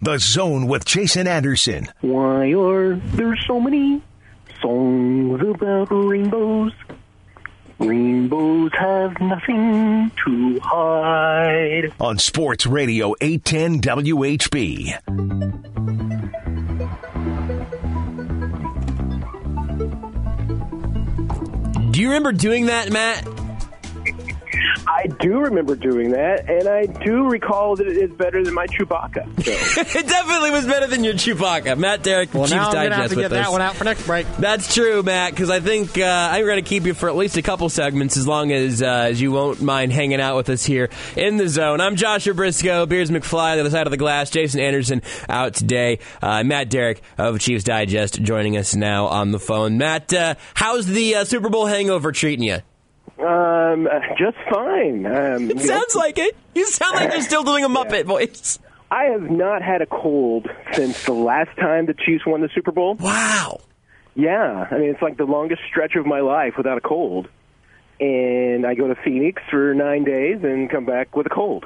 The Zone with Jason Anderson. Why are there so many songs about rainbows? Rainbows have nothing to hide. On Sports Radio 810 WHB. Do you remember doing that, Matt? I do remember doing that, and I do recall that it is better than my Chewbacca. So. it definitely was better than your Chewbacca. Matt Derrick, Well, Chiefs now I'm Digest gonna have to get us. that one out for next break. That's true, Matt, because I think uh, I'm going to keep you for at least a couple segments as long as uh, as you won't mind hanging out with us here in the zone. I'm Joshua Briscoe, Beards McFly, the other side of the glass. Jason Anderson out today. Uh, Matt Derrick of Chiefs Digest joining us now on the phone. Matt, uh, how's the uh, Super Bowl hangover treating you? Um, just fine. Um, It you know, sounds like it. You sound like you're still doing a Muppet voice. I have not had a cold since the last time the Chiefs won the Super Bowl. Wow. Yeah, I mean it's like the longest stretch of my life without a cold. And I go to Phoenix for nine days and come back with a cold.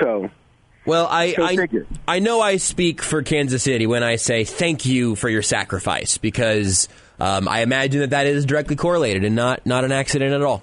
So Well, I I. I know I speak for Kansas City when I say thank you for your sacrifice because um, I imagine that that is directly correlated and not not an accident at all.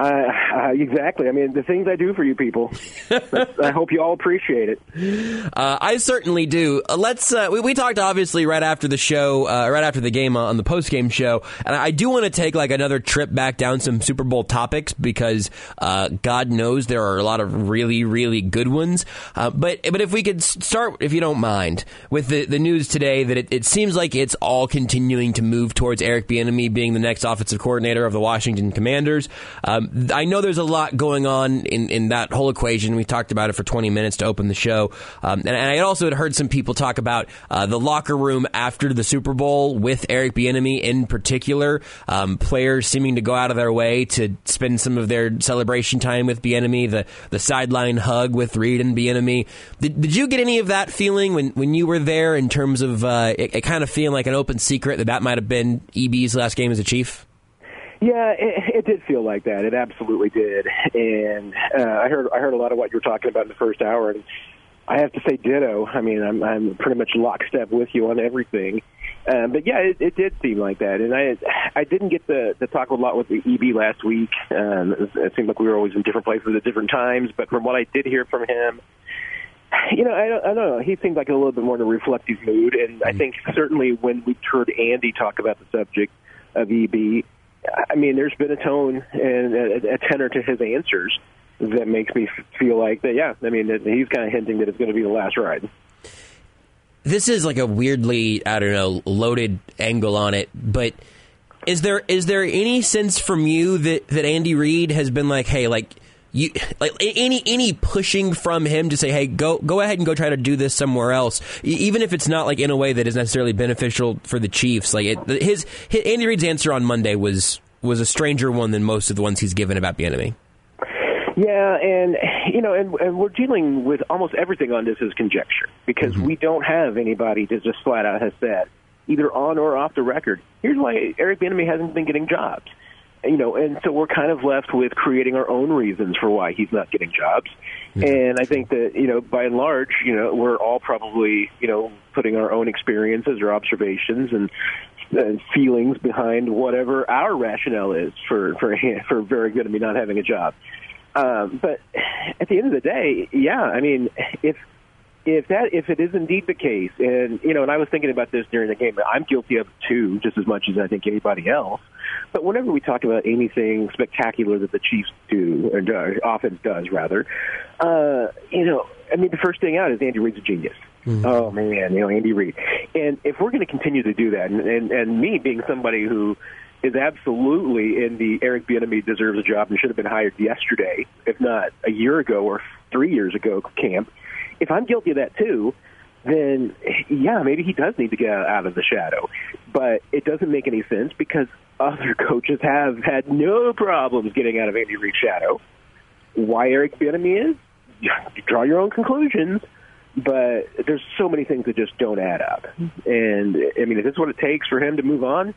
Uh, uh, exactly. I mean, the things I do for you people. I hope you all appreciate it. Uh, I certainly do. Uh, let's. Uh, we, we talked obviously right after the show, uh, right after the game on the post game show, and I do want to take like another trip back down some Super Bowl topics because uh, God knows there are a lot of really really good ones. Uh, but but if we could start, if you don't mind, with the the news today that it, it seems like it's all continuing to move towards Eric Bieniemy being the next offensive coordinator of the Washington Commanders. Um, I know there's a lot going on in, in that whole equation. We talked about it for 20 minutes to open the show. Um, and, and I also had heard some people talk about uh, the locker room after the Super Bowl with Eric Bieniemy in particular. Um, players seeming to go out of their way to spend some of their celebration time with Bieniemy, the, the sideline hug with Reid and Bieniemy. Did, did you get any of that feeling when, when you were there in terms of uh, it, it kind of feeling like an open secret that that might have been EB's last game as a Chief? Yeah, it, it did feel like that. It absolutely did. And uh, I heard I heard a lot of what you were talking about in the first hour, and I have to say ditto. I mean, I'm I'm pretty much lockstep with you on everything. Um, but yeah, it, it did seem like that, and I I didn't get to, to talk a lot with the EB last week. Um, it, it seemed like we were always in different places at different times. But from what I did hear from him, you know, I don't, I don't know. He seemed like a little bit more in a reflective mood, and I think certainly when we heard Andy talk about the subject of EB, I mean, there's been a tone and a, a tenor to his answers that makes me feel like that. Yeah, I mean, he's kind of hinting that it's going to be the last ride. this is like a weirdly I don't know loaded angle on it, but is there is there any sense from you that that Andy Reid has been like, hey, like you like any any pushing from him to say, hey, go go ahead and go try to do this somewhere else, even if it's not like in a way that is necessarily beneficial for the Chiefs. Like it, his, his Andy Reid's answer on Monday was was a stranger one than most of the ones he's given about Bieniemy. Yeah, and you know, and, and we're dealing with almost everything on this as conjecture because mm-hmm. we don't have anybody that just flat out has said either on or off the record. Here's why Eric Bieniemy hasn't been getting jobs. You know, and so we're kind of left with creating our own reasons for why he's not getting jobs. And I think that you know, by and large, you know, we're all probably you know putting our own experiences or observations and and feelings behind whatever our rationale is for for for very good at me not having a job. Um, but at the end of the day, yeah, I mean, if if that if it is indeed the case, and you know, and I was thinking about this during the game, I'm guilty of too, just as much as I think anybody else. But whenever we talk about anything spectacular that the Chiefs do or does, offense does rather, uh, you know, I mean, the first thing out is Andy Reid's a genius. Oh man, you know Andy Reid, and if we're going to continue to do that, and, and and me being somebody who is absolutely in the Eric Bieniemy deserves a job and should have been hired yesterday, if not a year ago or three years ago camp. If I'm guilty of that too, then yeah, maybe he does need to get out of the shadow. But it doesn't make any sense because other coaches have had no problems getting out of Andy Reid's shadow. Why Eric Bieniemy is? Draw your own conclusions. But there's so many things that just don't add up. And I mean, if this is what it takes for him to move on,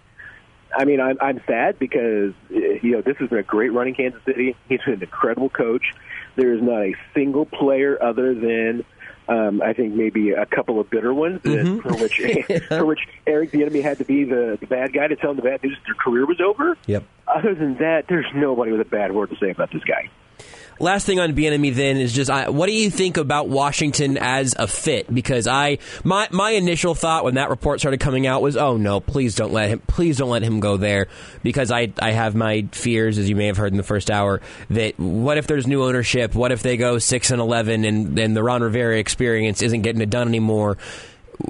I mean, I'm, I'm sad because you know this has been a great run in Kansas City. He's been an incredible coach. There is not a single player other than Um, I think maybe a couple of bitter ones that, Mm-hmm. for which for which Eric Bieniemy had to be the, the bad guy to tell him the bad news that their career was over. Yep. Other than that, there's nobody with a bad word to say about this guy. Last thing on Bieniemy then is just I, what do you think about Washington as a fit? Because I my my initial thought when that report started coming out was, oh no, please don't let him please don't let him go there because I I have my fears as you may have heard in the first hour that what if there's new ownership? What if they go six and eleven and and the Ron Rivera experience isn't getting it done anymore?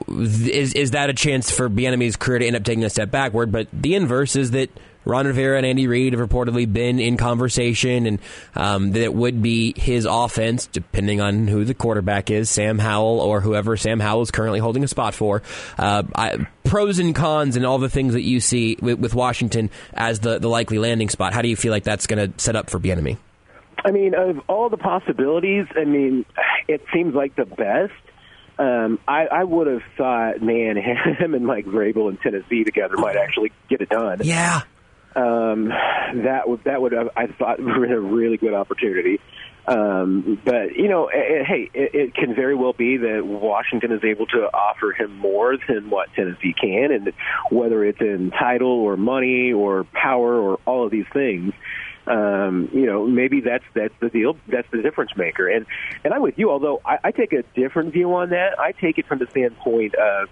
Is is that a chance for Bieniemy's career to end up taking a step backward? But the inverse is that Ron Rivera and Andy Reid have reportedly been in conversation, and um, that it would be his offense, depending on who the quarterback is, Sam Howell or whoever Sam Howell is currently holding a spot for. Uh, I, pros and cons and all the things that you see with, with Washington as the, the likely landing spot. How do you feel like that's going to set up for Bieniemy? I mean, of all the possibilities, I mean, it seems like the best. Um, I, I would have thought, man, him and Mike Vrabel in Tennessee together might actually get it done. Yeah. Um, that would that would I thought been a really good opportunity. Um, but you know, it, hey, it, it can very well be that Washington is able to offer him more than what Tennessee can, and whether it's in title or money or power or all of these things, um, you know, maybe that's that's the deal. That's the difference maker. And and I'm with you. Although I, I take a different view on that. I take it from the standpoint of,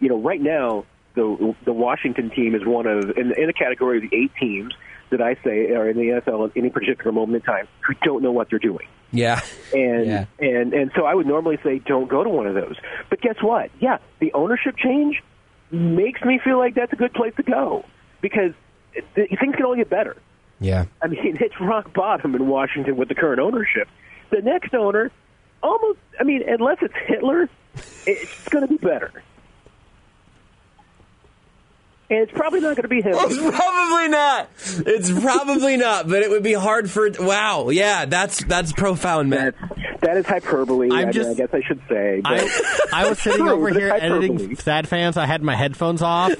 you know, right now the the Washington team is one of in, in the category of the eight teams that I say are in the NFL at any particular moment in time who don't know what they're doing. Yeah. And Yeah. and and so I would normally say don't go to one of those. But guess what? Yeah, the ownership change makes me feel like that's a good place to go because it, things can only get better. Yeah. I mean, it's rock bottom in Washington with the current ownership. The next owner, almost, I mean, unless it's Hitler, it's going to be better. And it's probably not going to be him. It's probably not. It's probably not, but it would be hard for. Wow, yeah, that's that's profound, man. That's, that is hyperbole. I'm I, mean, just- I guess I should say. But I, I was sitting over but it's here editing. Sad Fans. I had my headphones off.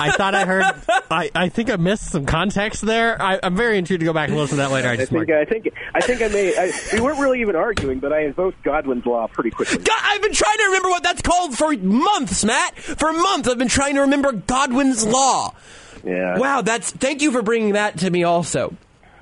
I thought I heard. I, I think I missed some context there. I, I'm very intrigued to go back and listen to that later. I I just think marked- I think I think I may. I, we weren't really even arguing, but I invoked Godwin's law pretty quickly. God, I've been trying to remember what that's called for months, Matt. For months, I've been trying to remember Godwin's law. Yeah. Wow, that's. Thank you for bringing that to me. Also,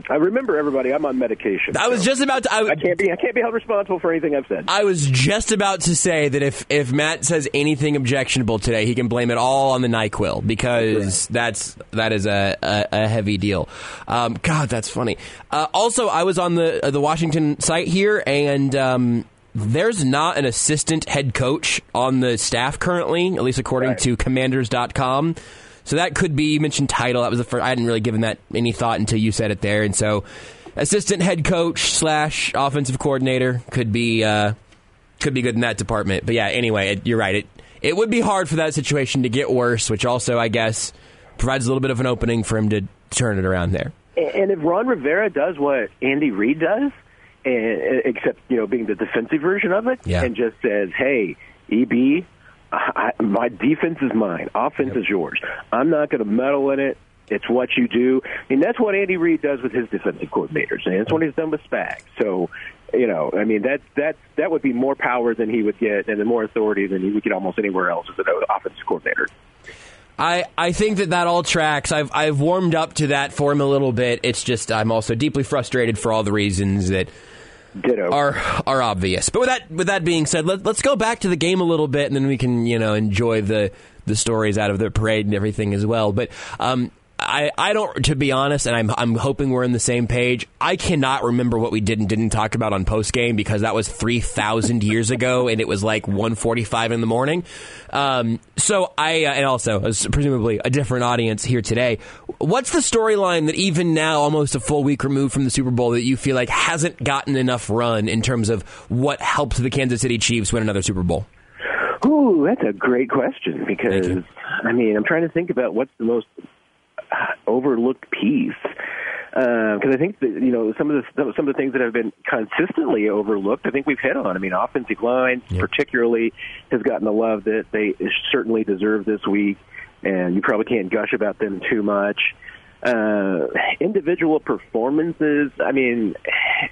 I remember everybody. I'm on medication. I was so just about to. I, I can't be. I can't be held responsible for anything I've said. I was just about to say that if if Matt says anything objectionable today, he can blame it all on the Nyquil because that's that is a a, a heavy deal. Um, God, that's funny. Uh, also, I was on the uh, the Washington site here, and um, there's not an assistant head coach on the staff currently, at least according Right. to Commanders.com. So that could be you mentioned title. That was the first. I hadn't really given that any thought until you said it there, and so assistant head coach slash offensive coordinator could be. Uh, could be good in that department. But yeah, anyway, it, you're right. It it would be hard for that situation to get worse, which also, I guess, provides a little bit of an opening for him to turn it around there. And if Ron Rivera does what Andy Reid does, and, except you know being the defensive version of it, Yeah. and just says, "Hey, EB, I, my defense is mine, offense is yours. I'm not going to meddle in it. It's what you do." And that's what Andy Reid does with his defensive coordinators, and that's what he's done with Spag. So, you know, I mean, that that that would be more power than he would get, and more authority than he would get almost anywhere else as an offensive coordinator. I, I think that that all tracks. I've I've warmed up to that for him a little bit. It's just I'm also deeply frustrated for all the reasons that Ditto. are are obvious. But with that with that being said, let, let's go back to the game a little bit, and then we can you know enjoy the the stories out of the parade and everything as well. But um, I I don't to be honest, and I'm I'm hoping we're in the same page. I cannot remember what we did and didn't talk about on post game because that was three thousand years ago, and it was like 1.45 in the morning. Um, so I uh, and also as presumably a different audience here today. What's the storyline that even now, almost a full week removed from the Super Bowl, that you feel like hasn't gotten enough run in terms of what helped the Kansas City Chiefs win another Super Bowl? Ooh, that's a great question because. I mean I'm trying to think about what's the most uh, overlooked piece because I think that you know some of the some of the things that have been consistently overlooked. I think we've hit on. I mean, offensive line particularly has gotten the love that they certainly deserve this week, and you probably can't gush about them too much. Uh, individual performances. I mean,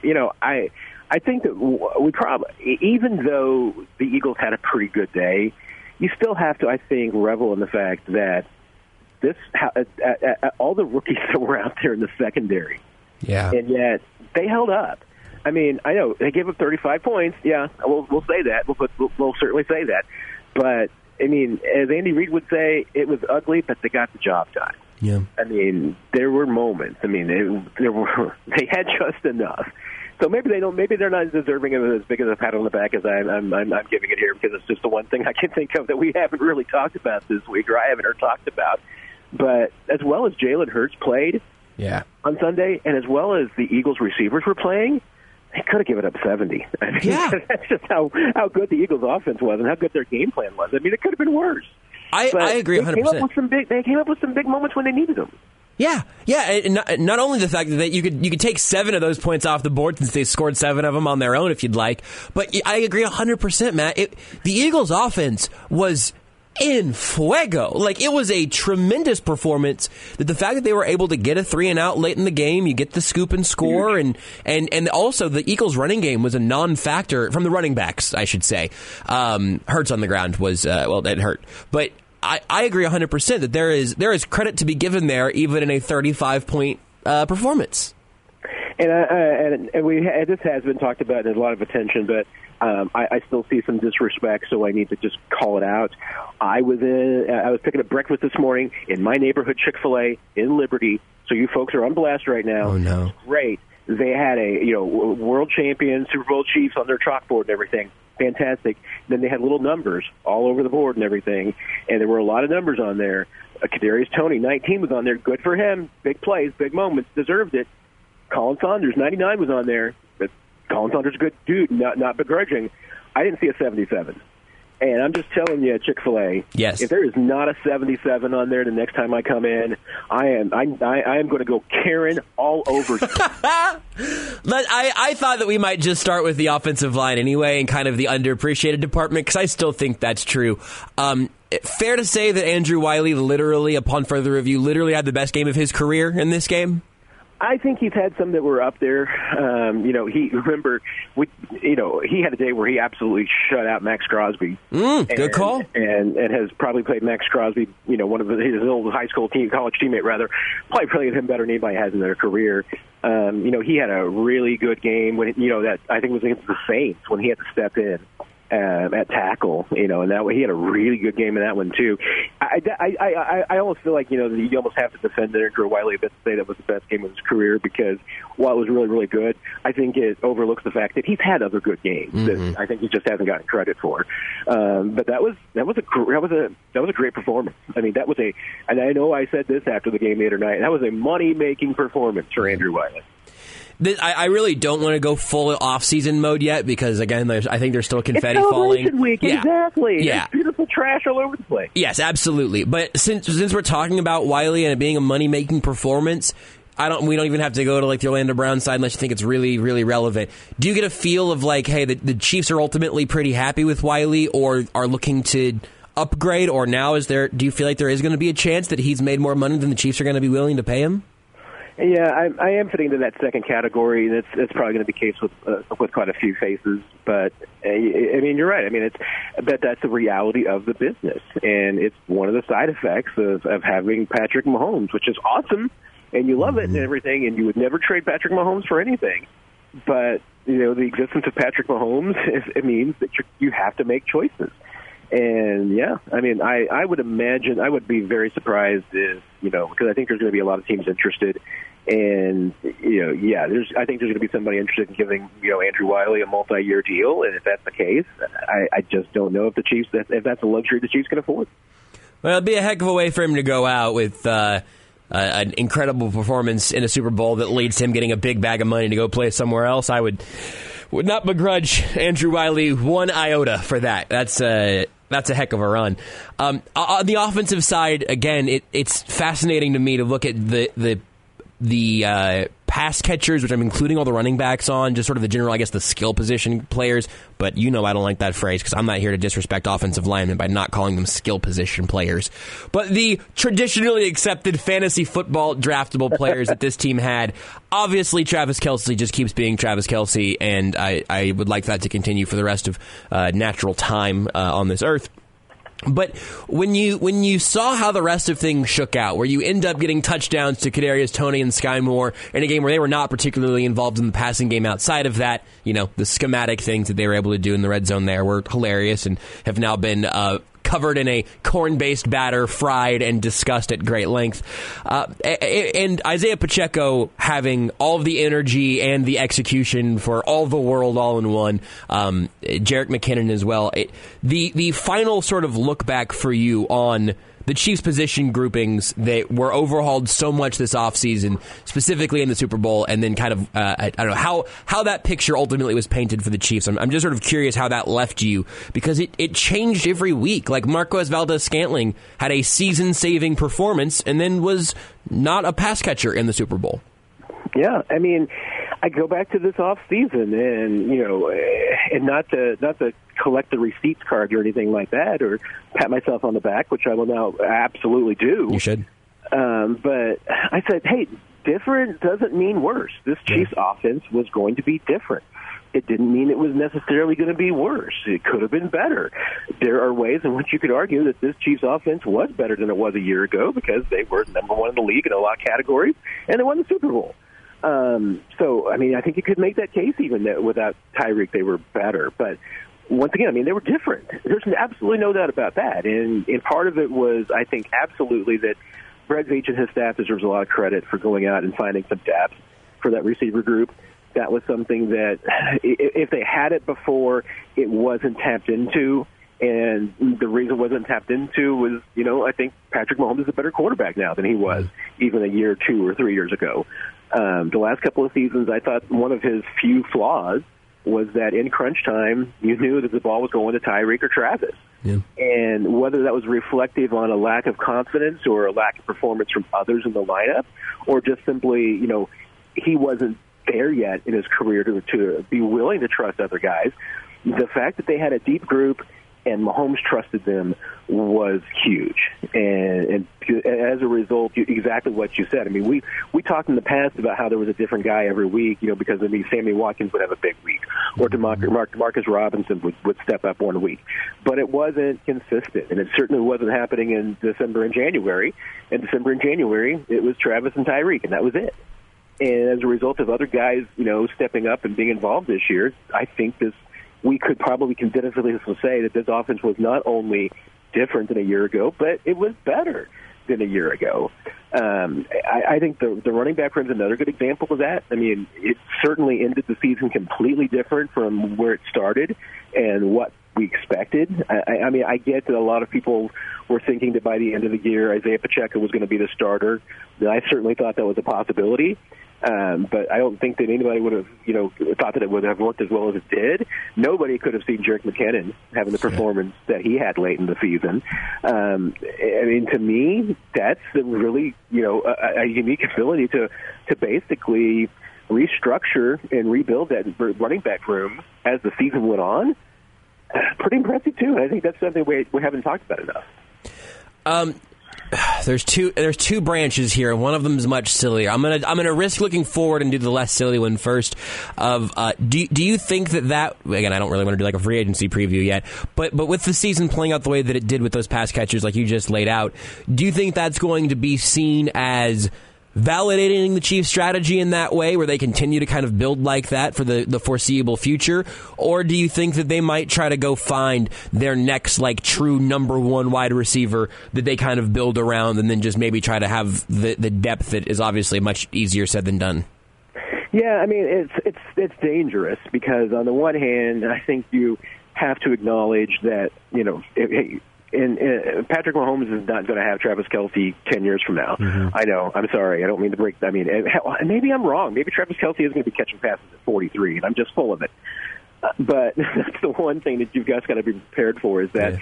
you know, I I think that we probably, even though the Eagles had a pretty good day, you still have to, I think, revel in the fact that this uh, uh, uh, all the rookies that were out there in the secondary, yeah, and yet they held up. I mean, I know they gave up 35 points. Yeah, we'll we'll say that. We'll put, we'll, we'll certainly say that. But I mean, as Andy Reid would say, it was ugly, but they got the job done. Yeah. I mean, there were moments. I mean, they, there were they had just enough. So maybe they don't. Maybe they're not deserving of as big of a pat on the back as I'm, I'm, I'm, I'm giving it here because it's just the one thing I can think of that we haven't really talked about this week, or I haven't heard talked about. But as well as Jalen Hurts played, yeah, on Sunday, and as well as the Eagles receivers were playing, they could have given up 70. I mean, yeah. that's just how, how good the Eagles' offense was and how good their game plan was. I mean, it could have been worse. I, I agree 100%. They came, up with some big, they came up with some big moments when they needed them. Yeah, yeah. And not, not, only the fact that you could you could take seven of those points off the board since they scored seven of them on their own if you'd like, but I agree hundred percent, Matt. It, the Eagles' offense was in fuego. Like it was a tremendous performance. That the fact that they were able to get a three and out late in the game, you get the scoop and score, and and and also the Eagles' running game was a non-factor from the running backs, I should say. Um, Hurts on the ground was uh, well, it hurt, but. I, I agree 100% that there is there is credit to be given there even in a 35 point uh, performance. And, uh, and and we this has been talked about and a lot of attention, but um, I, I still see some disrespect, so I need to just call it out. I was in I was picking up breakfast this morning in my neighborhood Chick Fil A in Liberty. So you folks are on blast right now. Oh no, great! They had a you know world champion Super Bowl Chiefs on their chalkboard and everything. Fantastic. Then they had little numbers all over the board and everything, and there were a lot of numbers on there. Uh, Kadarius Toney, 19 was on there. Good for him. Big plays, big moments, deserved it. Khalen Saunders, 99 was on there. Khalen Saunders, a good dude, not not begrudging. I didn't see a 77. And I'm just telling you, Chick Fil A. Yes. If there is not a 77 on there the next time I come in, I am I I, I am going to go Karen all over. I, I thought that we might just start with the offensive line anyway, and kind of the underappreciated department because I still think that's true. Um, fair to say that Andrew Wylie, literally, upon further review, literally had the best game of his career in this game. I think he's had some that were up there. Um, you know, he remember we, you know, he had a day where he absolutely shut out Maxx Crosby. Mm, good call. And and has probably played Maxx Crosby. You know, one of his old high school team, college teammate rather, probably played him better than anybody has in their career. Um, you know, he had a really good game when you know that I think it was against the Saints when he had to step in um, at tackle, you know, and that way he had a really good game in that one too. I, I, I, I almost feel like you know you almost have to defend Andrew Wylie a bit to say that was the best game of his career because while it was really really good, I think it overlooks the fact that he's had other good games Mm-hmm. that I think he just hasn't gotten credit for. Um, but that was that was a that was a that was a great performance. I mean that was a and I know I said this after the game the other night. That was a money making performance for Andrew Wylie. This, I, I really don't want to go full off-season mode yet because again, there's, I think there's still confetti it's falling. week, Yeah. exactly. Yeah. There's beautiful trash all over the place. Yes, absolutely. But since since we're talking about Wylie and it being a money making performance, I don't. We don't even have to go to like the Orlando Brown side unless you think it's really really relevant. Do you get a feel of like, hey, the, the Chiefs are ultimately pretty happy with Wylie, or are looking to upgrade, or now is there? Do you feel like there is going to be a chance that he's made more money than the Chiefs are going to be willing to pay him? Yeah, I, I am fitting into that second category. And that's that's probably going to be the case with uh, with quite a few faces. But uh, I mean, you're right. I mean, it's but that's the reality of the business, and it's one of the side effects of of having Patrick Mahomes, which is awesome, and you love it and everything, and you would never trade Patrick Mahomes for anything. But you know, the existence of Patrick Mahomes is, it means that you you have to make choices. And yeah, I mean, I, I would imagine I would be very surprised if you know because I think there's going to be a lot of teams interested, and you know, yeah, there's I think there's going to be somebody interested in giving you know Andrew Wylie a multi-year deal, and if that's the case, I, I just don't know if the Chiefs if that's a luxury the Chiefs can afford. Well, it'd be a heck of a way for him to go out with uh, uh, an incredible performance in a Super Bowl that leads to him getting a big bag of money to go play somewhere else. I would would not begrudge Andrew Wylie one iota for that. That's uh, that's a heck of a run. Um, on the offensive side, again, it, it's fascinating to me to look at the the the uh, pass catchers, which I'm including all the running backs on, just sort of the general, I guess, the skill position players. But you know, I don't like that phrase because I'm not here to disrespect offensive linemen by not calling them skill position players. But the traditionally accepted fantasy football draftable players that this team had, obviously, Travis Kelce just keeps being Travis Kelce, and I, I would like that to continue for the rest of uh, natural time uh, on this earth. But when you when you saw how the rest of things shook out, where you end up getting touchdowns to Kadarius Toney and Skyy Moore in a game where they were not particularly involved in the passing game outside of that, you know, the schematic things that they were able to do in the red zone there were hilarious and have now been uh, covered in a corn based batter, fried and discussed at great length. Uh, and Isaiah Pacheco having all the energy and the execution for all the world all in one. Um, Jerick McKinnon as well. It, the the final sort of look back for you on the Chiefs' position groupings that were overhauled so much this offseason, specifically in the Super Bowl, and then kind of, uh, I, I, don't know, how, how that picture ultimately was painted for the Chiefs. I'm, I'm just sort of curious how that left you because it, it changed every week. Like Marquez Valdes Scantling had a season saving performance and then was not a pass catcher in the Super Bowl. Yeah, I mean, I go back to this off season, and you know, and not to not to collect the receipts card or anything like that, or pat myself on the back, which I will now absolutely do. You should. Um, but I said, hey, different doesn't mean worse. This Chiefs yeah. offense was going to be different. It didn't mean it was necessarily going to be worse. It could have been better. There are ways in which you could argue that this Chiefs offense was better than it was a year ago because they were number one in the league in a lot of categories and they won the Super Bowl. Um, so, I mean, I think you could make that case even that without Tyreek they were better. But once again, I mean, they were different. There's absolutely no doubt about that. And, and part of it was, I think, absolutely that Brett Veach and his staff deserves a lot of credit for going out and finding some depth for that receiver group. That was something that, if they had it before, it wasn't tapped into. And the reason it wasn't tapped into was, you know, I think Patrick Mahomes is a better quarterback now than he was even a year, two, or three years ago. Um, the last couple of seasons, I thought one of his few flaws was that in crunch time, you knew that the ball was going to Tyreek or Travis. Yeah. And whether that was reflective on a lack of confidence or a lack of performance from others in the lineup, or just simply, you know, he wasn't there yet in his career to, to be willing to trust other guys. The fact that they had a deep group and Mahomes trusted them was huge. And, and as a result, exactly what you said. I mean, we we talked in the past about how there was a different guy every week, you know, because I mean, Sammy Watkins would have a big week, or mm-hmm. DeMarcus, Mark, Marcus Robinson would, would step up one week, but it wasn't consistent, and it certainly wasn't happening in December and January. In December and January, it was Travis and Tyreek, and that was it. And as a result of other guys, you know, stepping up and being involved this year, I think this we could probably definitively say that this offense was not only different than a year ago, but it was better than a year ago. Um, I, I think the, the running back room is another good example of that. I mean, it certainly ended the season completely different from where it started and what we expected. I, I mean, I get that a lot of people were thinking that by the end of the year, Isaiah Pacheco was going to be the starter. I certainly thought that was a possibility. Um, but I don't think that anybody would have, you know, thought that it would have worked as well as it did. Nobody could have seen Jerick McKinnon having the performance that he had late in the season. Um, I mean, to me, that's really, you know, a, a unique ability to to basically restructure and rebuild that running back room as the season went on. Pretty impressive too. And I think that's something we we haven't talked about enough. Um, there's two there's two branches here, and one of them is much sillier. I'm gonna I'm gonna risk looking forward and do the less silly one first. Of uh, do do you think that that again? I don't really want to do like a free agency preview yet, but but with the season playing out the way that it did with those pass catchers, like you just laid out, do you think that's going to be seen as validating the Chiefs' strategy in that way, where they continue to kind of build like that for the, the foreseeable future? Or do you think that they might try to go find their next, like, true number one wide receiver that they kind of build around and then just maybe try to have the, the depth that is obviously much easier said than done? Yeah, I mean, it's, it's, it's dangerous because on the one hand, I think you have to acknowledge that, you know, and, and Patrick Mahomes is not going to have Travis Kelce ten years from now. Mm-hmm. I know. I'm sorry. I don't mean to break. I mean, and maybe I'm wrong. Maybe Travis Kelce is going to be catching passes at 43, and I'm just full of it. Uh, but that's the one thing that you've guys got to be prepared for is that. Yeah.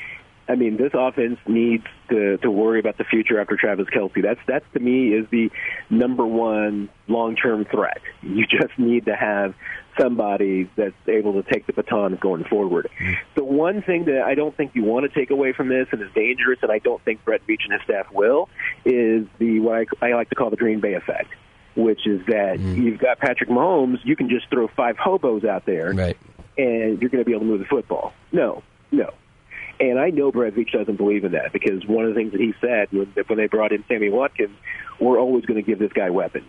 I mean, this offense needs to to worry about the future after Travis Kelce. That's that's to me is the number one long term threat. You just need to have somebody that's able to take the baton going forward. The one thing that I don't think you want to take away from this and is dangerous, and I don't think Brett Veach and his staff will, is the what I, I like to call the Green Bay effect, which is that mm-hmm. you've got Patrick Mahomes, you can just throw five hobos out there, Right. and you're going to be able to move the football. No, no. And I know Brett Veach doesn't believe in that because one of the things that he said when, when they brought in Sammy Watkins, we're always going to give this guy weapons.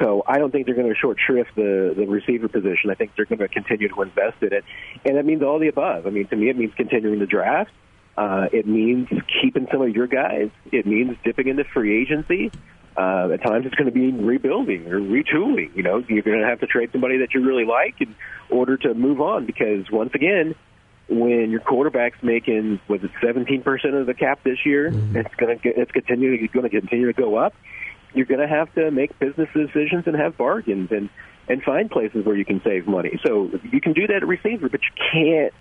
So I don't think they're going to short shrift the the receiver position. I think they're going to continue to invest in it, and that means all the above. I mean, to me, it means continuing the draft. Uh, it means keeping some of your guys. It means dipping into free agency. Uh, at times, it's going to be rebuilding or retooling. You know, you're going to have to trade somebody that you really like in order to move on. Because once again, when your quarterback's making was it 17 percent of the cap this year, it's going to it's continue it's going to continue to go up. You're going to have to make business decisions and have bargains and and find places where you can save money. So you can do that at receiver, but you can't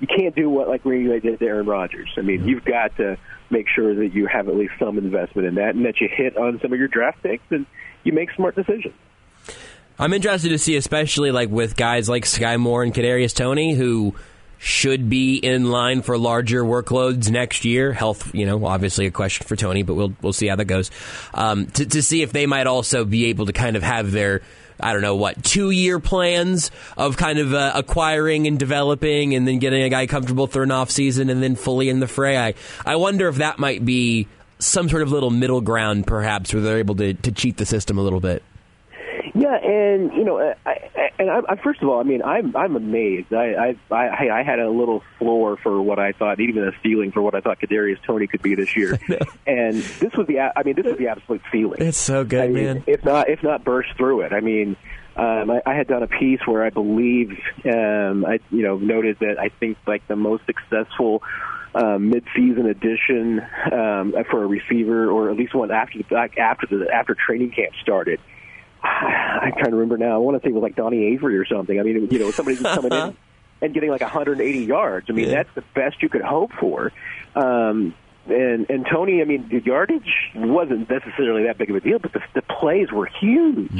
you can't do what like Bay did to Aaron Rodgers. I mean, you've got to make sure that you have at least some investment in that, and that you hit on some of your draft picks and you make smart decisions. I'm interested to see, especially like with guys like Skyy Moore and Kadarius Toney, who should be in line for larger workloads next year. Health, you know, obviously a question for Toney, but we'll we'll see how that goes. Um, to, to see if they might also be able to kind of have their I don't know what two year plans of kind of uh, acquiring and developing, and then getting a guy comfortable through an off season, and then fully in the fray. I I wonder if that might be some sort of little middle ground, perhaps, where they're able to, to cheat the system a little bit. Yeah, and you know, I, I, and I, I, first of all, I mean, I'm I'm amazed. I, I I I had a little floor for what I thought, even a ceiling for what I thought Kadarius Toney could be this year, and this was the I mean, this was the absolute ceiling. It's so good, I mean, man. If not, if not, burst through it. I mean, um, I, I had done a piece where I believe um, I you know noted that I think like the most successful um, mid-season addition um, for a receiver, or at least one after the like after the after training camp started. I'm trying to remember now. I want to say it was like Donnie Avery or something. I mean, you know, somebody just coming in and getting like 180 yards. I mean, Yeah. that's the best you could hope for. Um, and and Toney, I mean, the yardage wasn't necessarily that big of a deal, but the, the plays were huge.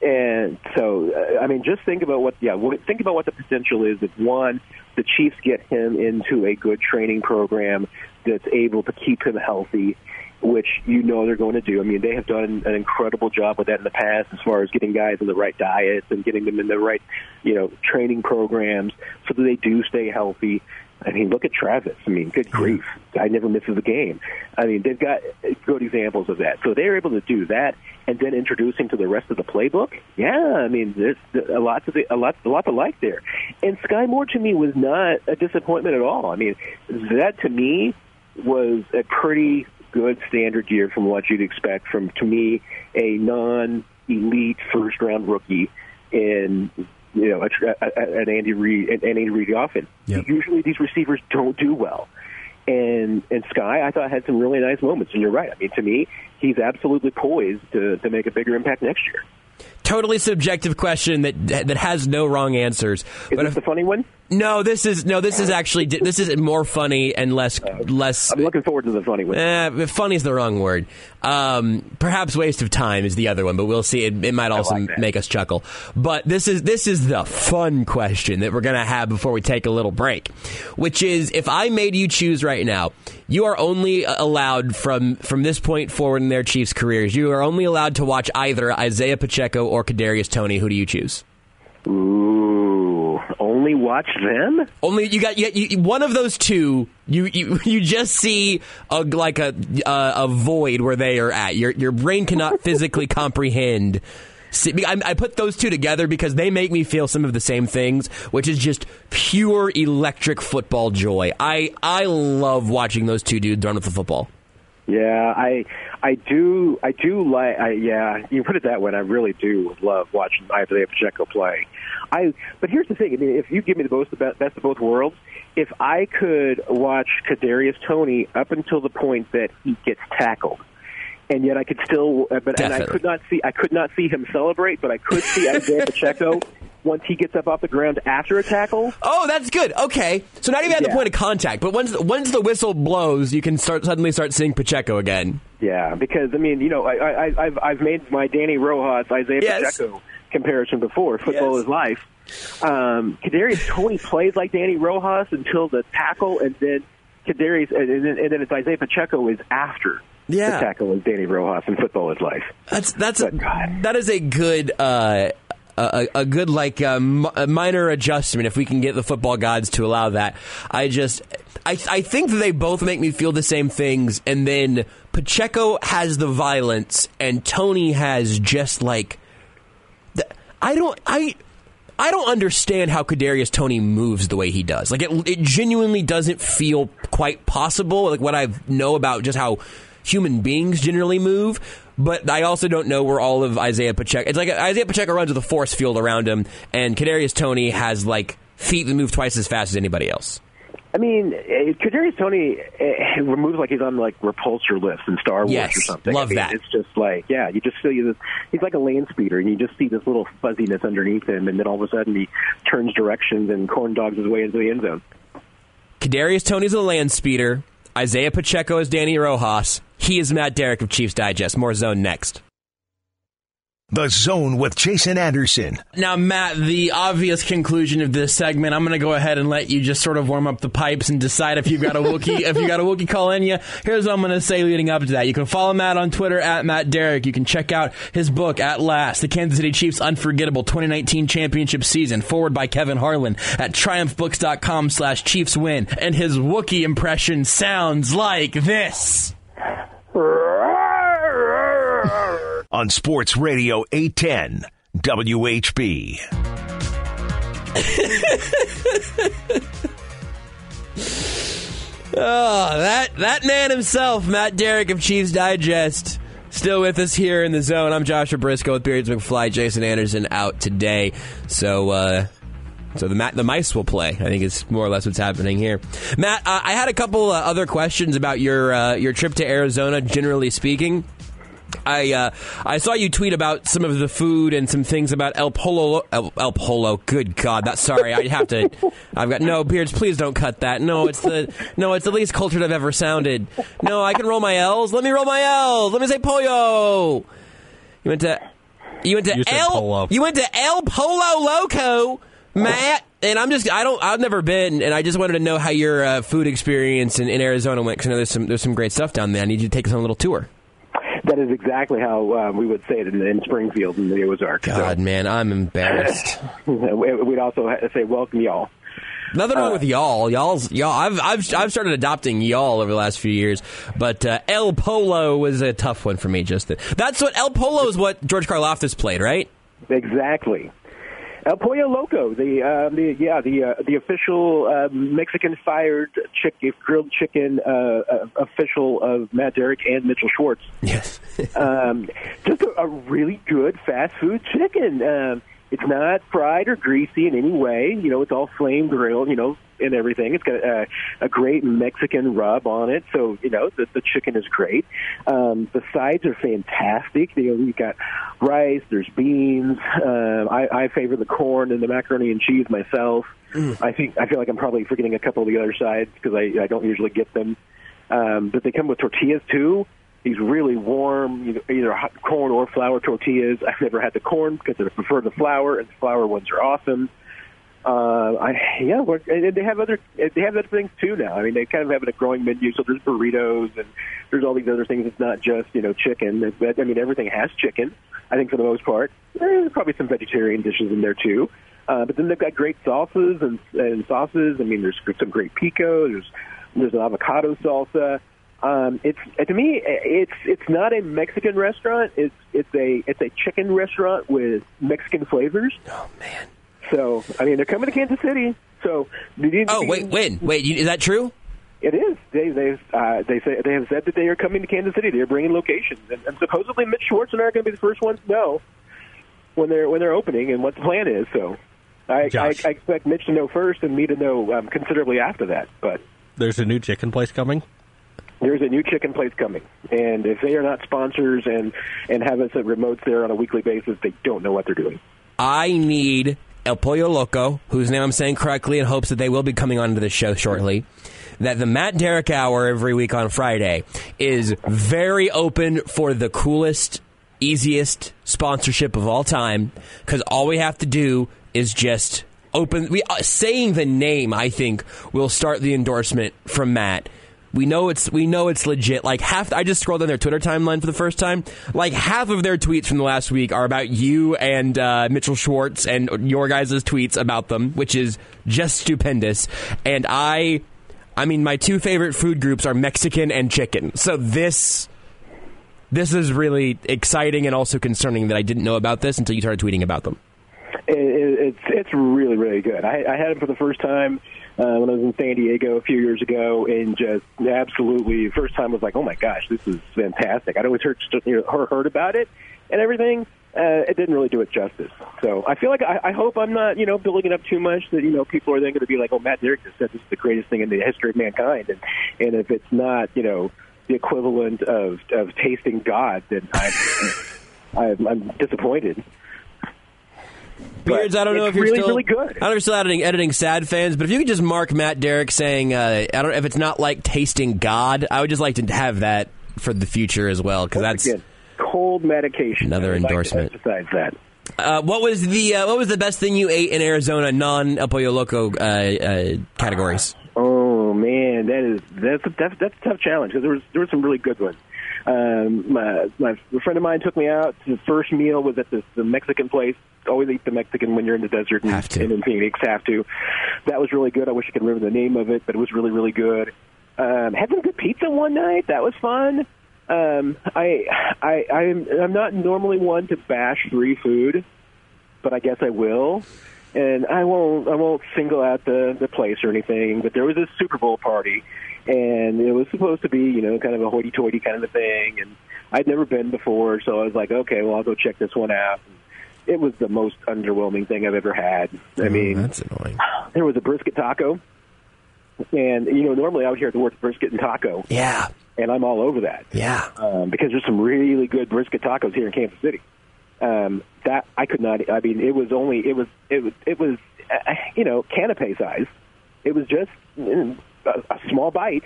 And so, uh, I mean, just think about what yeah, think about what the potential is if one, the Chiefs get him into a good training program that's able to keep him healthy, which you know they're going to do. I mean, they have done an incredible job with that in the past, as far as getting guys in the right diets and getting them in the right, you know, training programs so that they do stay healthy. I mean, look at Travis. I mean, good grief, guy never misses a game. I mean, they've got good examples of that. So they're able to do that, and then introduce him to the rest of the playbook. Yeah, I mean, there's a lot to the, a lot a lot to like there. And Skyy Moore to me was not a disappointment at all. I mean, that to me was a pretty good standard year from what you'd expect from to me a non-elite first round rookie in you know an Andy Reid an Andy Reid offense. Yep. Usually these receivers don't do well. And and Skyy, I thought had some really nice moments. And you're right. I mean, to me, he's absolutely poised to to make a bigger impact next year. Totally subjective question that that has no wrong answers. Is But this if, the funny one? No, this is no, this is actually this is more funny and less less. I'm looking forward to the funny one. Eh, funny is the wrong word. Um, perhaps waste of time is the other one, but we'll see. It, it might also like make us chuckle. But this is this is the fun question that we're gonna have before we take a little break, which is if I made you choose right now, you are only allowed from from this point forward in their Chiefs careers, you are only allowed to watch either Isaiah Pacheco or Kadarius Toney. Who do you choose? Ooh, only watch them? Only you got you, you, one of those two. You you, you just see a like a, a a void where they are at. Your your brain cannot physically comprehend. I, I put those two together because they make me feel some of the same things, which is just pure electric football joy. I I love watching those two dudes run with the football. Yeah, I I do I do like I yeah, you put it that way, I really do love watching Isaiah Pacheco play. I but here's the thing, I mean if you give me the most the best, best of both worlds, if I could watch Kadarius Toney up until the point that he gets tackled and yet I could still but and I could not see I could not see him celebrate, but I could see Isaiah Pacheco once he gets up off the ground after a tackle. Oh, that's good. Okay, so not even at the point of contact, but once once the whistle blows, you can start suddenly start seeing Pacheco again. Yeah, because I mean, you know, I, I, I've I've made my Danny Rojas Isaiah Yes. Pacheco comparison before. Football Yes. is life. Um, Kadarius Toney plays like Danny Rojas until the tackle, and then Kadarius, and then, and then it's Isaiah Pacheco is after Yeah. the tackle is Danny Rojas, and football is life. That's that's Good God. that is a good uh, a, a good like um, a minor adjustment if we can get the football gods to allow that. I just I I think that they both make me feel the same things, and then Pacheco has the violence, and Toney has just like the, I don't I. I don't understand how Kadarius Toney moves the way he does. Like it, it genuinely doesn't feel quite possible. Like what I know about just how human beings generally move. But I also don't know where all of Isaiah Pacheco. It's like Isaiah Pacheco runs with a force field around him, and Kadarius Toney has like feet that move twice as fast as anybody else. I mean, eh, Kadarius Toney eh, moves like he's on like repulsor lifts in Star Wars Yes, or something. love I mean, that. It's just like, yeah, you just see this. He's like a land speeder, and you just see this little fuzziness underneath him, and then all of a sudden he turns directions and corn dogs his way into the end zone. Kadarius Toney's a land speeder. Isaiah Pacheco is Danny Rojas. He is Matt Derrick of Chiefs Digest. More zone next. The Zone with Jason Anderson. Now, Matt, the obvious conclusion of this segment, I'm going to go ahead and let you just sort of warm up the pipes and decide if you've got a Wookiee, if you got a Wookiee call in you. Here's what I'm going to say leading up to that. You can follow Matt on Twitter at Matt Derrick. You can check out his book, At Last, the Kansas City Chiefs Unforgettable 2019 Championship Season, forward by Kevin Harlan at triumphbooks.com slash Chiefs win. And his Wookiee impression sounds like this. On Sports Radio 810 WHB. Oh, that that man himself, Matt Derrick of Chiefs Digest, still with us here in the zone. I'm Joshua Briscoe with Beards McFly. Jason Anderson out today, so uh, so the ma- the mice will play. I think it's more or less what's happening here. Matt, uh, I had a couple uh, other questions about your uh, your trip to Arizona. Generally speaking. I uh, I saw you tweet about some of the food and some things about El Polo. El, El Polo. Good God, that's sorry. I have to. I've got no beards. Please don't cut that. No, it's the no. It's the least cultured I've ever sounded. No, I can roll my L's. Let me roll my L's. Let me say pollo. You went to you went to You El polo. you went to El Polo Loco, Matt. And I'm just I don't I've never been, and I just wanted to know how your uh, food experience in, in Arizona went because I know there's some there's some great stuff down there. I need you to take us on a little tour. That is exactly how um, we would say it in, in Springfield in the Ozarks. God, man, I'm embarrassed. We'd also say, "Welcome, y'all." Nothing wrong with y'all. Y'all's y'all. I've I've I've started adopting y'all over the last few years, but uh, El Polo was a tough one for me. Just that. That's what El Polo is. What George Karlaftis played, right? Exactly. El Pollo Loco, the uh, the yeah the uh, the official uh, Mexican fired chick grilled chicken uh, uh, official of Matt Derrick and Mitchell Schwartz. Yes. um, just a, a really good fast food chicken. Um, it's not fried or greasy in any way. You know, it's all flame grilled. You know, and everything. It's got a, a great Mexican rub on it, so you know the, the chicken is great. Um, the sides are fantastic. You know, you've got rice. There's beans. Um, I, I favor the corn and the macaroni and cheese myself. I think I feel like I'm probably forgetting a couple of the other sides because I, I don't usually get them. Um, but they come with tortillas too. These really warm, either, hot corn or flour tortillas. I've never had the corn because I prefer the flour, and the flour ones are awesome. Uh, I yeah, we're, and they have other they have other things too now. I mean, they kind of have a growing menu, so there's burritos and there's all these other things. It's not just you know chicken. But, I mean, everything has chicken. I think for the most part, there's probably some vegetarian dishes in there too. Uh, but then they've got great sauces and, and sauces. I mean, there's some great pico. There's there's an avocado salsa. Um, it's to me, it's it's not a Mexican restaurant. It's it's a it's a chicken restaurant with Mexican flavors. Oh man. So I mean, they're coming to Kansas City. So did you, Oh wait, when? Wait, you, is that true? it is. They they uh, they say they have said that they are coming to Kansas City. They're bringing locations, and, and supposedly Mitch Schwartz and I are going to be the first ones to know when they're when they're opening and what the plan is. So I, I, I expect Mitch to know first and me to know um, considerably after that. But There's a new chicken place coming. There's a new chicken place coming, and if they are not sponsors and and have us at remotes there on a weekly basis, they don't know what they're doing. I need El Pollo Loco, whose name I'm saying correctly in hopes that they will be coming onto the show shortly, that the Matt Derrick Hour every week on Friday is very open for the coolest, easiest sponsorship of all time because all we have to do is just open. We uh, saying the name, I think, will start the endorsement from Matt. We know it's we know it's legit. Like half, I just scrolled on their Twitter timeline for the first time. Like half of their tweets from the last week are about you and uh, Mitchell Schwartz and your guys' tweets about them, which is just stupendous. And I, I mean, my two favorite food groups are Mexican and chicken. So this. This is really exciting and also concerning that I didn't know about this until you started tweeting about them. It, it, it's it's really really good. I, I had it for the first time uh, when I was in San Diego a few years ago, and just absolutely first time was like, oh my gosh, this is fantastic. I'd always heard you know, heard about it and everything. Uh, it didn't really do it justice. So I feel like I, I hope I'm not, you know, building it up too much that you know people are then going to be like, oh, Matt Derrick just said this is the greatest thing in the history of mankind, and and if it's not, you know, the equivalent of of tasting God, then I'm I'm, I'm disappointed. Beards, I don't know if you're really, still really good. I don't know if you're still editing, editing sad fans, but if you could just mark Matt Derrick saying, uh, I don't if it's not like tasting God, I would just like to have that for the future as well because that's Again, cold medication. Another would like endorsement. Emphasize that. uh, what was the uh, what was the best thing you ate in Arizona non El Pollo Loco uh, uh, categories? Oh man, that is that's a, that's, that's a tough challenge because there was there were some really good ones. Um, my, my a friend of mine took me out. The first meal was at this the Mexican place. Always eat the Mexican when you're in the desert and, Have to. and in Phoenix. Have to. That was really good. I wish I could remember the name of it, but it was really really good. Um, had some good pizza one night. That was fun. Um, I I I'm I'm not normally one to bash free food, but I guess I will. And I won't I won't single out the the place or anything. But there was a Super Bowl party, and it was supposed to be you know kind of a hoity-toity kind of a thing. And I'd never been before, so I was like, okay, well I'll go check this one out. And It was the most underwhelming thing I've ever had. I mean, that's annoying. there was a brisket taco, and you know normally out here at the word brisket and taco, Yeah, and I'm all over that yeah. um, because there's some really good brisket tacos here in Kansas City. Um, that I could not. I mean, it was only it was it was it was uh, you know canape size. It was just mm, a, a small bite.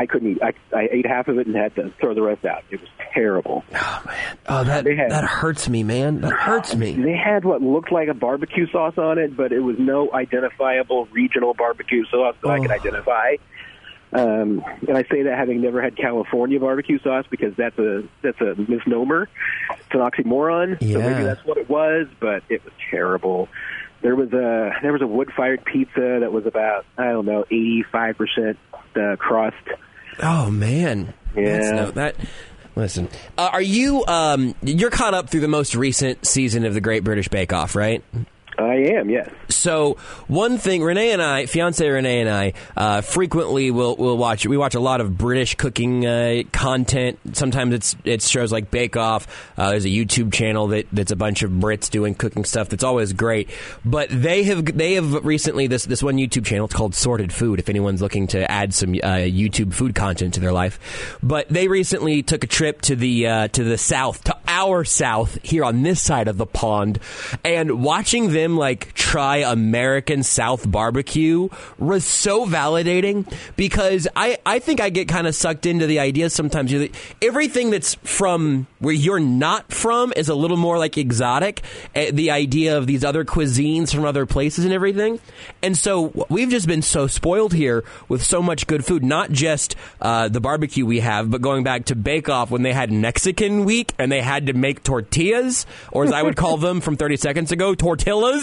I couldn't eat. I, I ate half of it and had to throw the rest out. It was terrible. Oh, man, oh that had- that hurts me, man. That hurts me. They had what looked like a barbecue sauce on it, but it was no identifiable regional barbecue sauce that I could Oh. identify. Um, and I say that having never had California barbecue sauce because that's a that's a misnomer. It's an oxymoron. Yeah. So maybe that's what it was, but it was terrible. There was a there was a wood fired pizza that was about I don't know eighty five percent uh, crust. Oh man, That's Yeah. no, that. Listen, uh, are you um you're caught up through the most recent season of the Great British Bake Off, right? I am yes. So one thing, Renee and I, fiance Renee and I, uh, frequently will will watch. We watch a lot of British cooking uh, content. Sometimes it's it's shows like Bake Off. Uh, there's a YouTube channel that that's a bunch of Brits doing cooking stuff. That's always great. But they have they have recently this this one YouTube channel. It's called Sorted Food. If anyone's looking to add some uh, YouTube food content to their life, but they recently took a trip to the uh, to the south, to our south here on this side of the pond, and watching them like try American South barbecue was so validating because I I think I get kind of sucked into the idea sometimes. You everything that's from where you're not from is a little more like exotic. eh, The idea of these other cuisines from other places and everything, and so we've just been so spoiled here with so much good food. Not just uh, the barbecue we have, but going back to Bake Off when they had Mexican week and they had to make tortillas, or as I would call them from 30 seconds ago, tortillas.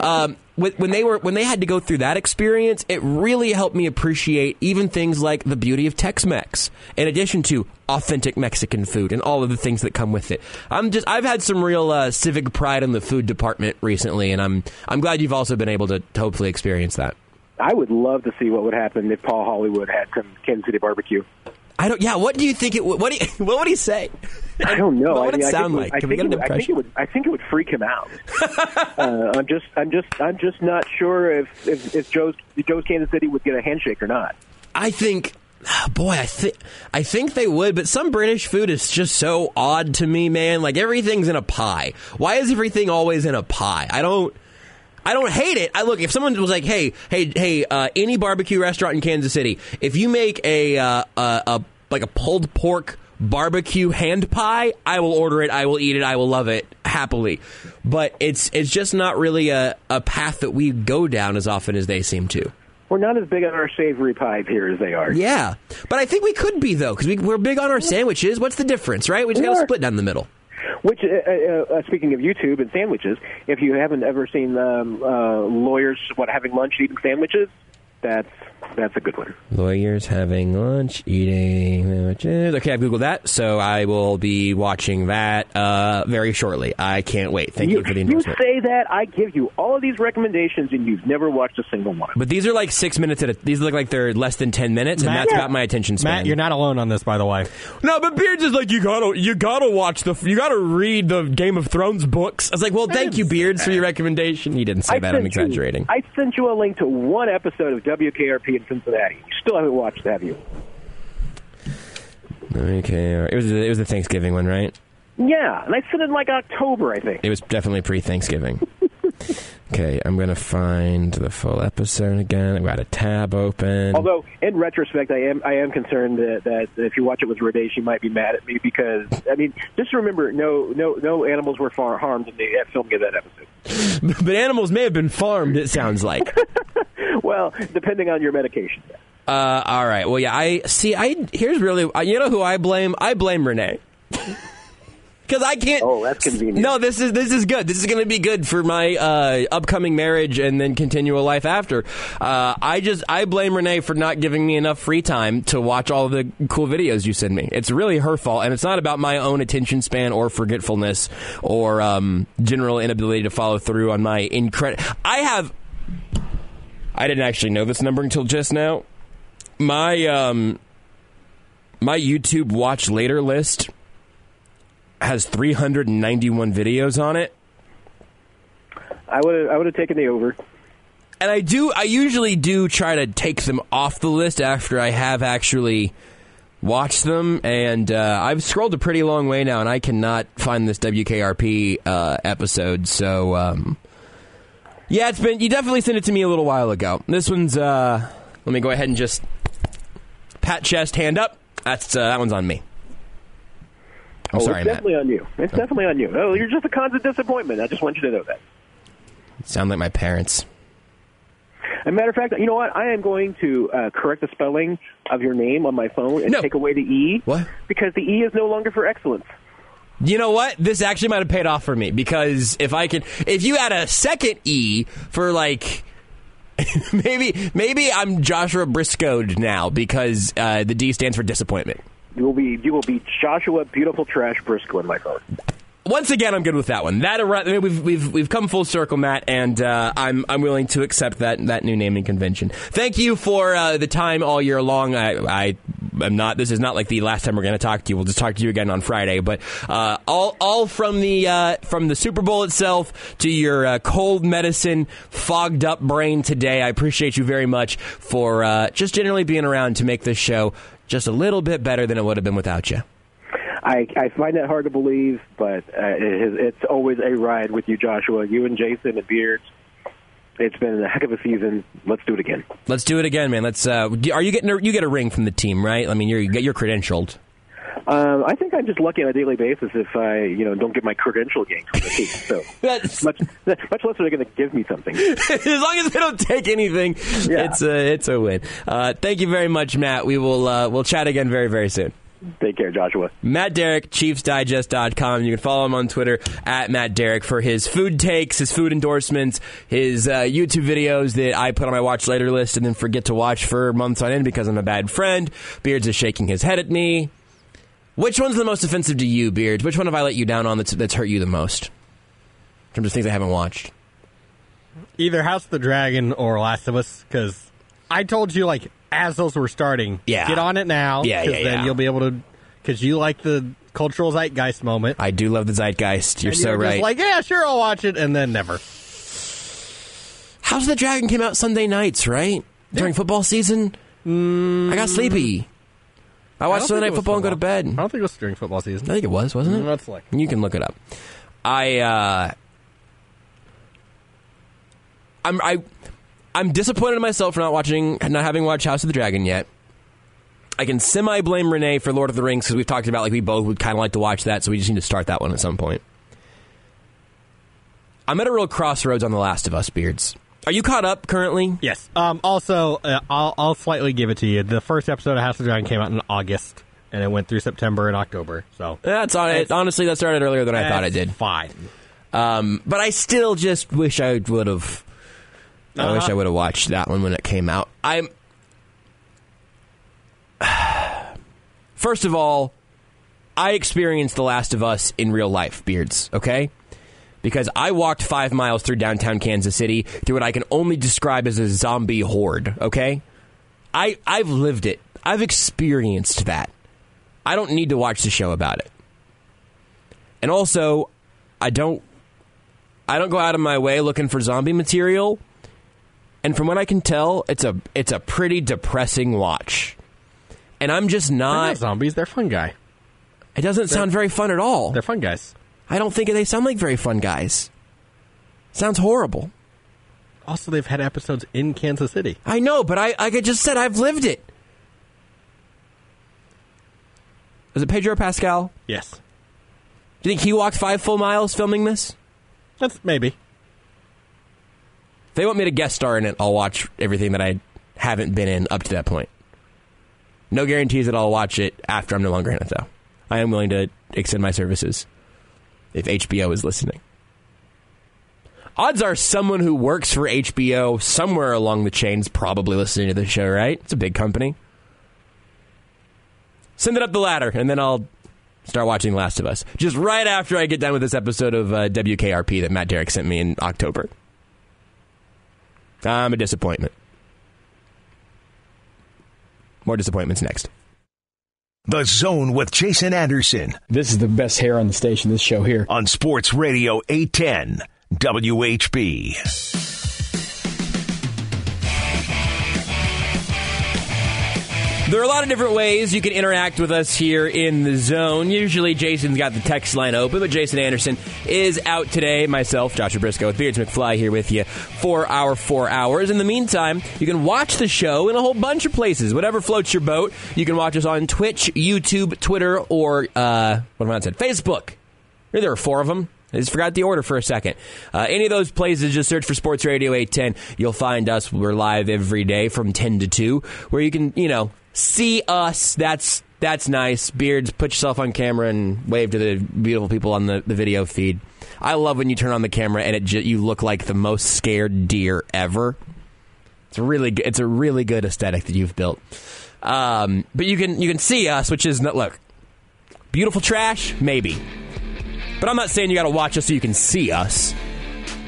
Um, when when they were when they had to go through that experience, it really helped me appreciate even things like the beauty of Tex-Mex, in addition to authentic Mexican food and all of the things that come with it. I'm just I've had some real uh, civic pride in the food department recently, and I'm I'm glad you've also been able to, to hopefully experience that. I would love to see what would happen if Paul Hollywood had some Kansas City barbecue. I don't. Yeah. What do you think it? would- What do you, What would he say? I don't know. What would I mean, it I sound think like? I Can we think get an it would- I think it would. I think it would freak him out. uh, I'm just. I'm just. I'm just not sure if if, if Joe's if Joe's Kansas City would get a handshake or not. I think, boy, I think I think they would, but some British food is just so odd to me, man. Like everything's in a pie. Why is everything always in a pie? I don't. I don't hate it. I look if someone was like, "Hey, hey, hey, uh, any barbecue restaurant in Kansas City, if you make a uh, a, a like a pulled pork barbecue hand pie, I will order it. I will eat it. I will love it happily. But it's it's just not really a, a path that we go down as often as they seem to. We're not as big on our savory pies here as they are. Yeah, but I think we could be though because we, we're big on our sandwiches. What's the difference, right? We just got to are. split down the middle. Which, uh, uh, uh, speaking of YouTube and sandwiches, if you haven't ever seen um, uh, lawyers what having lunch eating sandwiches, that's that's a good one. Lawyers having lunch, eating sandwiches. Okay, I've googled that, so I will be watching that uh, very shortly. I can't wait. Thank you, for the you say that I give you all of these recommendations and you've never watched a single one. But these are like six minutes at a. These look like they're less than ten minutes, and Matt- that's Yeah. about my attention span. Matt, you're not alone on this, by the way. No, but Beards is like you gotta you gotta watch the you gotta read the Game of Thrones books. I was like, well, thank you, Beards, for your recommendation. He didn't say I that. I'm sent you- exaggerating. I sent you a link to one episode of WKRP in Cincinnati. You still haven't watched, have you? Okay, it was it was the Thanksgiving one, right? Yeah, and I it in like October, I think. It was definitely pre-Thanksgiving. okay, I'm gonna find the full episode again. I've got a tab open. Although, in retrospect, I am I am concerned that, that if you watch it with Renee, she might be mad at me because I mean, just remember, no no no animals were far harmed in the filming of that episode. but animals may have been farmed. It sounds like. Well, depending on your medication. Uh, all right. Well, yeah. I see. I here's really. uh, You know who I blame? I blame Renee. Because I can't. Oh, that's convenient. No, this is this is good. This is going to be good for my uh, upcoming marriage and then continual life after. Uh, I just I blame Renee for not giving me enough free time to watch all the cool videos you send me. It's really her fault, and it's not about my own attention span or forgetfulness or um, general inability to follow through on my incredible. I have. I didn't actually know this number until just now. My um, my YouTube watch later list has 391 videos on it. I would I would have taken the over. And I do I usually do try to take them off the list after I have actually watched them and uh, I've scrolled a pretty long way now and I cannot find this WKRP uh, episode so um, yeah it's been you definitely sent it to me a little while ago. This one's uh, let me go ahead and just pat chest hand up. That's uh, that one's on me. I'm oh, sorry, it's Matt. definitely on you. It's definitely on you. Oh, you're just a constant disappointment. I just want you to know that. Sound like my parents. As a matter of fact, you know what? I am going to uh, correct the spelling of your name on my phone and No. take away the E. What? Because the E is no longer for excellence. You know what? This actually might have paid off for me because if I could, if you had a second E for like, maybe maybe I'm Joshua Briscoed now because uh, the D stands for disappointment. You will be you will be Joshua Beautiful Trash Briscoe in my phone. Once again, I'm good with that one. That I mean, we've we've we've come full circle, Matt, and uh, I'm I'm willing to accept that that new naming convention. Thank you for uh, the time all year long. I I am not. This is not like the last time we're going to talk to you. We'll just talk to you again on Friday. But uh, all all from the uh, from the Super Bowl itself to your uh, cold medicine, fogged up brain today. I appreciate you very much for uh, just generally being around to make this show just a little bit better than it would have been without you. I, I find that hard to believe, but uh, it it's always a ride with you, Joshua. You and Jason and Beards. It's been a heck of a season. Let's do it again. Let's do it again, man. Let's. Uh, are you getting? A, you get a ring from the team, right? I mean, you're you're credentialed. Um, I think I'm just lucky on a daily basis if I, you know, don't get my credential yanked from the team. So That's, much, much less are they going to give me something. as long as they don't take anything, Yeah. it's a it's a win. Uh, thank you very much, Matt. We will uh, we'll chat again very very soon. Take care, Joshua. Matt Derrick, ChiefsDigest.com. You can follow him on Twitter at Matt Derrick for his food takes, his food endorsements, his uh, YouTube videos that I put on my watch later list and then forget to watch for months on end because I'm a bad friend. Beards is shaking his head at me. Which one's the most offensive to you, Beards? Which one have I let you down on that's, that's hurt you the most? In terms of things I haven't watched. Either House of the Dragon or Last of Us, because I told you like as those were starting, Yeah. get on it now, Yeah, yeah, then yeah. you'll be able to, because you like the cultural zeitgeist moment. I do love the zeitgeist. You're And so you're just right. like, yeah, sure, I'll watch it, and then never. House of the Dragon came out Sunday nights, right? During football season? I got sleepy. I I watched don't Sunday Night it Football and go to bed. I don't think it was during football season. I think it was, wasn't it? Let's look. You can look it up. I uh I'm I I'm disappointed in myself for not watching, not having watched House of the Dragon yet. I can semi blame Renee for Lord of the Rings because we've talked about like we both would kind of like to watch that, so we just need to start that one at some point. I'm at a real crossroads on The Last of Us, Beards. Are you caught up currently? Yes. Um, also, uh, I'll, I'll slightly give it to you. The first episode of House of the Dragon came out in August, and it went through September and October. So That's on it. Honestly, that started earlier than I thought it did. Fine. Um, but I still just wish I would have. I wish Uh-huh. I would have watched that one when it came out. I'm. First of all, I experienced The Last of Us in real life, Beards, okay? Because I walked five miles through downtown Kansas City through what I can only describe as a zombie horde, okay? I, I've lived it. I've experienced that. I don't need to watch the show about it. And also, I don't I don't go out of my way looking for zombie material. And from what I can tell, it's a it's a pretty depressing watch. And I'm just They're not not zombies. They're fun guy. it doesn't sound very fun at all. They're fun guys. I don't think they sound like very fun guys. Sounds horrible. Also, they've had episodes in Kansas City. I know, but I like I just said I've lived it. Was it Pedro Pascal? Yes. Do you think he walked five full miles filming this? That's maybe. If they want me to guest star in it, I'll watch everything that I haven't been in up to that point. No guarantees that I'll watch it after I'm no longer in it, though. I am willing to extend my services if HBO is listening. Odds are someone who works for HBO somewhere along the chain is probably listening to the show, right? It's a big company. Send it up the ladder, and then I'll start watching Last of Us. Just right after I get done with this episode of uh, WKRP that Matt Derrick sent me in October. I'm a disappointment. More disappointments next. The Zone with Jason Anderson This is the best hair on the station, this show here. on Sports Radio 810 WHB. There are a lot of different ways you can interact with us here in the zone. Usually, Jason's got the text line open, but Jason Anderson is out today. Myself, Joshua Briscoe, with Beards McFly here with you for our four hours. In the meantime, you can watch the show in a whole bunch of places. Whatever floats your boat, you can watch us on Twitch, YouTube, Twitter, or uh, what am I said? Facebook. There are four of them. I just forgot the order for a second. Uh, any of those places, just search for Sports Radio 810. You'll find us. We're live every day from 10 to 2, where you can, you know, see us. That's that's nice. Beards, put yourself on camera and wave to the beautiful people on the, the video feed. I love when you turn on the camera and it ju- you look like the most scared deer ever. It's really good, it's a really good aesthetic that you've built. Um, but you can you can see us, which is not look beautiful trash, maybe. But I'm not saying you got to watch us so you can see us.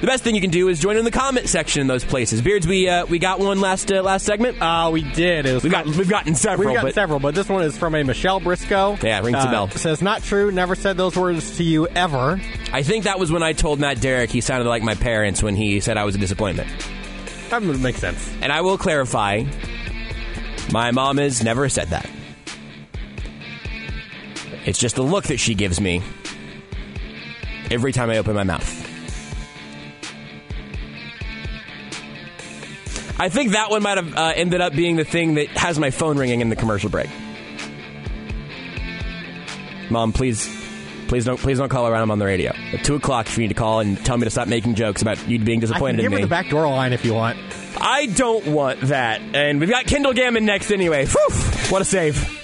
The best thing you can do is join in the comment section in those places. Beards, we uh, we got one last uh, last segment. Uh, we did. It was we got we've gotten several. We've gotten but several, but this one is from a Michelle Briscoe. Yeah, rings a Uh, bell. Says not true. Never said those words to you ever. I think that was when I told Matt Derrick he sounded like my parents when he said I was a disappointment. That would make sense. And I will clarify, my mom has never said that. It's just the look that she gives me every time I open my mouth. I think that one might have uh, ended up being the thing that has my phone ringing in the commercial break. Mom, please, please don't, please don't call around. I'm on the radio at two o'clock. If you need to call and tell me to stop making jokes about you being I can disappointed give in her me. the back door line if you want. I don't want that. And we've got Kendall Gammon next anyway. Whew, what a save.